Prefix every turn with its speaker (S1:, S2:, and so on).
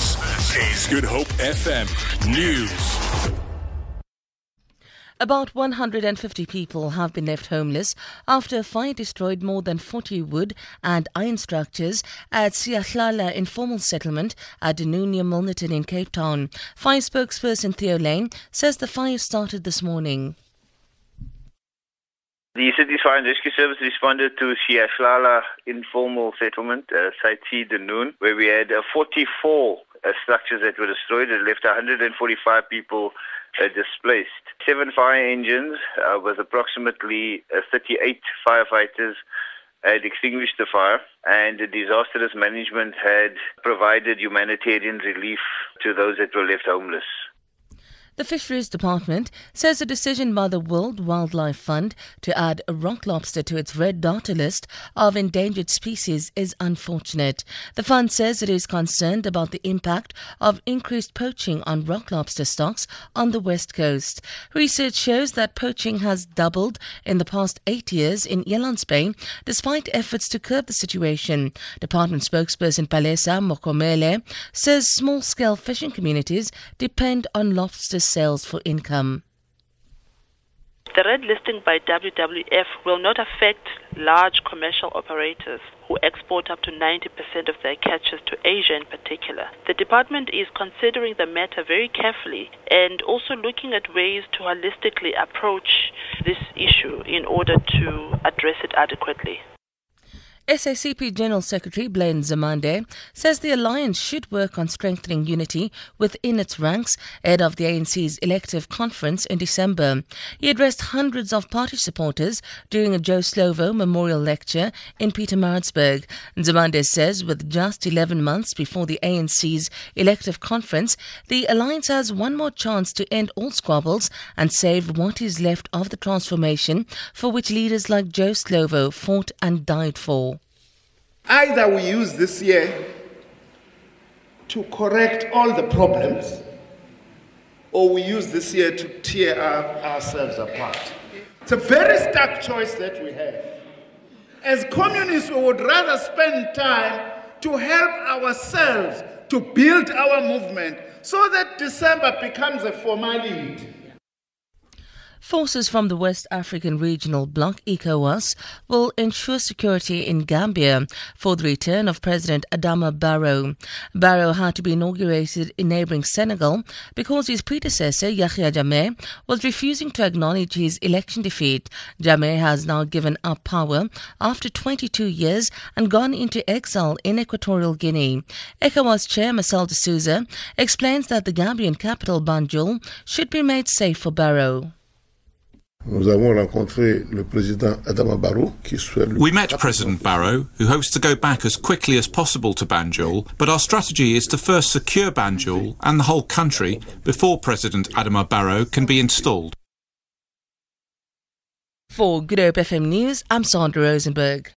S1: This is Good Hope FM News.
S2: About 150 people have been left homeless after a fire destroyed more than 40 wood and iron structures at Siyahlala informal settlement at Denunia Milnerton in Cape Town. Fire spokesperson Theo Layne says the fire started this morning.
S3: The City's Fire and Rescue Service responded to Siyahlala informal settlement, uh, Site C, DuNoon, where we had uh, 44 uh, structures that were destroyed. It left 145 people uh, displaced. Seven fire engines uh, with approximately uh, 38 firefighters had extinguished the fire and the disaster management had provided humanitarian relief to those that were left homeless.
S2: The Fisheries Department says the decision by the World Wildlife Fund to add a rock lobster to its red data list of endangered species is unfortunate. The fund says it is concerned about the impact of increased poaching on rock lobster stocks on the west coast. Research shows that poaching has doubled in the past eight years in Elands Bay, despite efforts to curb the situation. Department spokesperson Palesa Mokomele says small-scale fishing communities depend on lobster sales for income.
S4: The red listing by WWF will not affect large commercial operators who export up to 90% of their catches to Asia in particular. The department is considering the matter very carefully and also looking at ways to holistically approach this issue in order to address it adequately.
S2: SACP General Secretary Blade Nzimande says the alliance should work on strengthening unity within its ranks ahead of the ANC's elective conference in December. He addressed hundreds of party supporters during a Joe Slovo memorial lecture in Pietermaritzburg. Nzimande says with just 11 months before the ANC's elective conference, the alliance has one more chance to end all squabbles and save what is left of the transformation for which leaders like Joe Slovo fought and died for.
S5: Either we use this year to correct all the problems, or we use this year to tear our, ourselves apart. It's a very stark choice that we have. As communists, we would rather spend time to help ourselves to build our movement so that December becomes a formality.
S2: Forces from the West African Regional Bloc, ECOWAS, will ensure security in Gambia for the return of President Adama Barrow. Barrow had to be inaugurated in neighboring Senegal because his predecessor, Yahya Jammeh, was refusing to acknowledge his election defeat. Jammeh has now given up power after 22 years and gone into exile in Equatorial Guinea. ECOWAS Chair Marcel de Souza explains that the Gambian capital, Banjul, should be made safe for Barrow.
S6: We met President Barrow, who hopes to go back as quickly as possible to Banjul, but our strategy is to first secure Banjul and the whole country before President Adama Barrow can be installed.
S2: For Good Hope FM News, I'm Sandra Rosenberg.